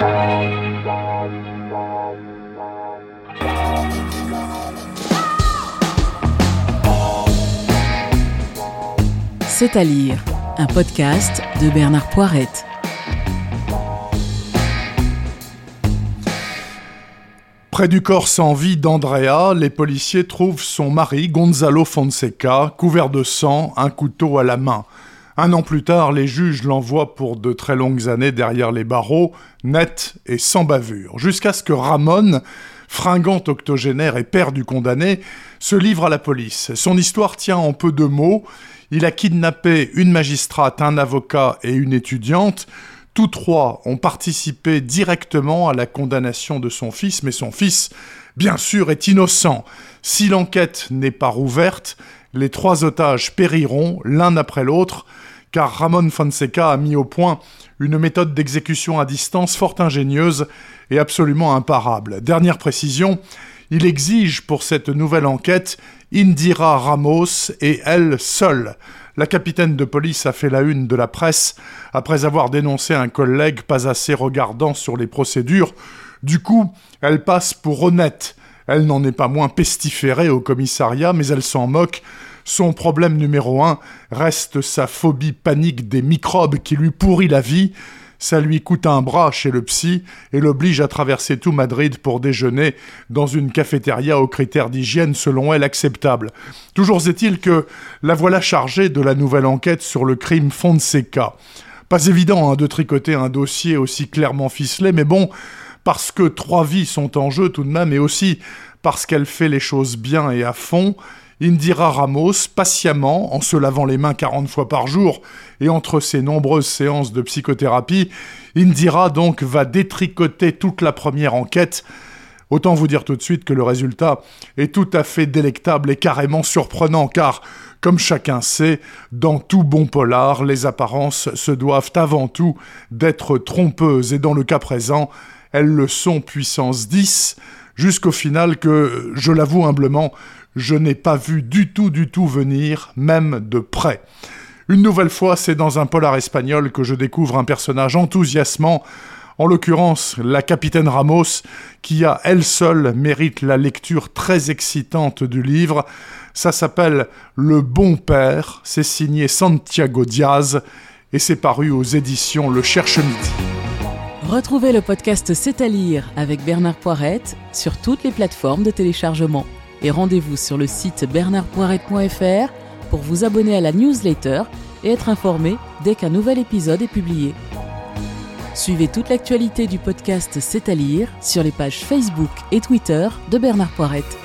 C'est à lire, un podcast de Bernard Poirette. Près du corps sans vie d'Andrea, les policiers trouvent son mari, Gonzalo Fonseca, couvert de sang, un couteau à la main. Un an plus tard, les juges l'envoient pour de très longues années derrière les barreaux, net et sans bavure, jusqu'à ce que Ramon, fringant octogénaire et père du condamné, se livre à la police. Son histoire tient en peu de mots. Il a kidnappé une magistrate, un avocat et une étudiante. Tous trois ont participé directement à la condamnation de son fils, mais son fils, bien sûr, est innocent. Si l'enquête n'est pas rouverte, les trois otages périront l'un après l'autre, car Ramon Fonseca a mis au point une méthode d'exécution à distance fort ingénieuse et absolument imparable. Dernière précision, il exige pour cette nouvelle enquête Indira Ramos et elle seule. La capitaine de police a fait la une de la presse après avoir dénoncé un collègue pas assez regardant sur les procédures. Du coup, elle passe pour honnête. Elle n'en est pas moins pestiférée au commissariat, mais elle s'en moque. Son problème numéro un reste sa phobie panique des microbes qui lui pourrit la vie ça lui coûte un bras chez le psy et l'oblige à traverser tout Madrid pour déjeuner dans une cafétéria aux critères d'hygiène selon elle acceptables. Toujours est-il que la voilà chargée de la nouvelle enquête sur le crime Fonseca. Pas évident hein, de tricoter un dossier aussi clairement ficelé, mais bon, parce que trois vies sont en jeu tout de même, et aussi parce qu'elle fait les choses bien et à fond, Indira Ramos, patiemment, en se lavant les mains 40 fois par jour et entre ses nombreuses séances de psychothérapie, Indira donc va détricoter toute la première enquête. Autant vous dire tout de suite que le résultat est tout à fait délectable et carrément surprenant, car, comme chacun sait, dans tout bon polar, les apparences se doivent avant tout d'être trompeuses, et dans le cas présent, elles le sont puissance 10, jusqu'au final que, je l'avoue humblement, je n'ai pas vu du tout, du tout venir, même de près. Une nouvelle fois, c'est dans un polar espagnol que je découvre un personnage enthousiasmant, en l'occurrence la capitaine Ramos, qui à elle seule mérite la lecture très excitante du livre. Ça s'appelle Le Bon Père, c'est signé Santiago Diaz et c'est paru aux éditions Le Cherche Midi. Retrouvez le podcast C'est à lire avec Bernard Poirette sur toutes les plateformes de téléchargement et rendez-vous sur le site bernardpoirette.fr pour vous abonner à la newsletter et être informé dès qu'un nouvel épisode est publié. Suivez toute l'actualité du podcast C'est à lire sur les pages Facebook et Twitter de Bernard Poirette.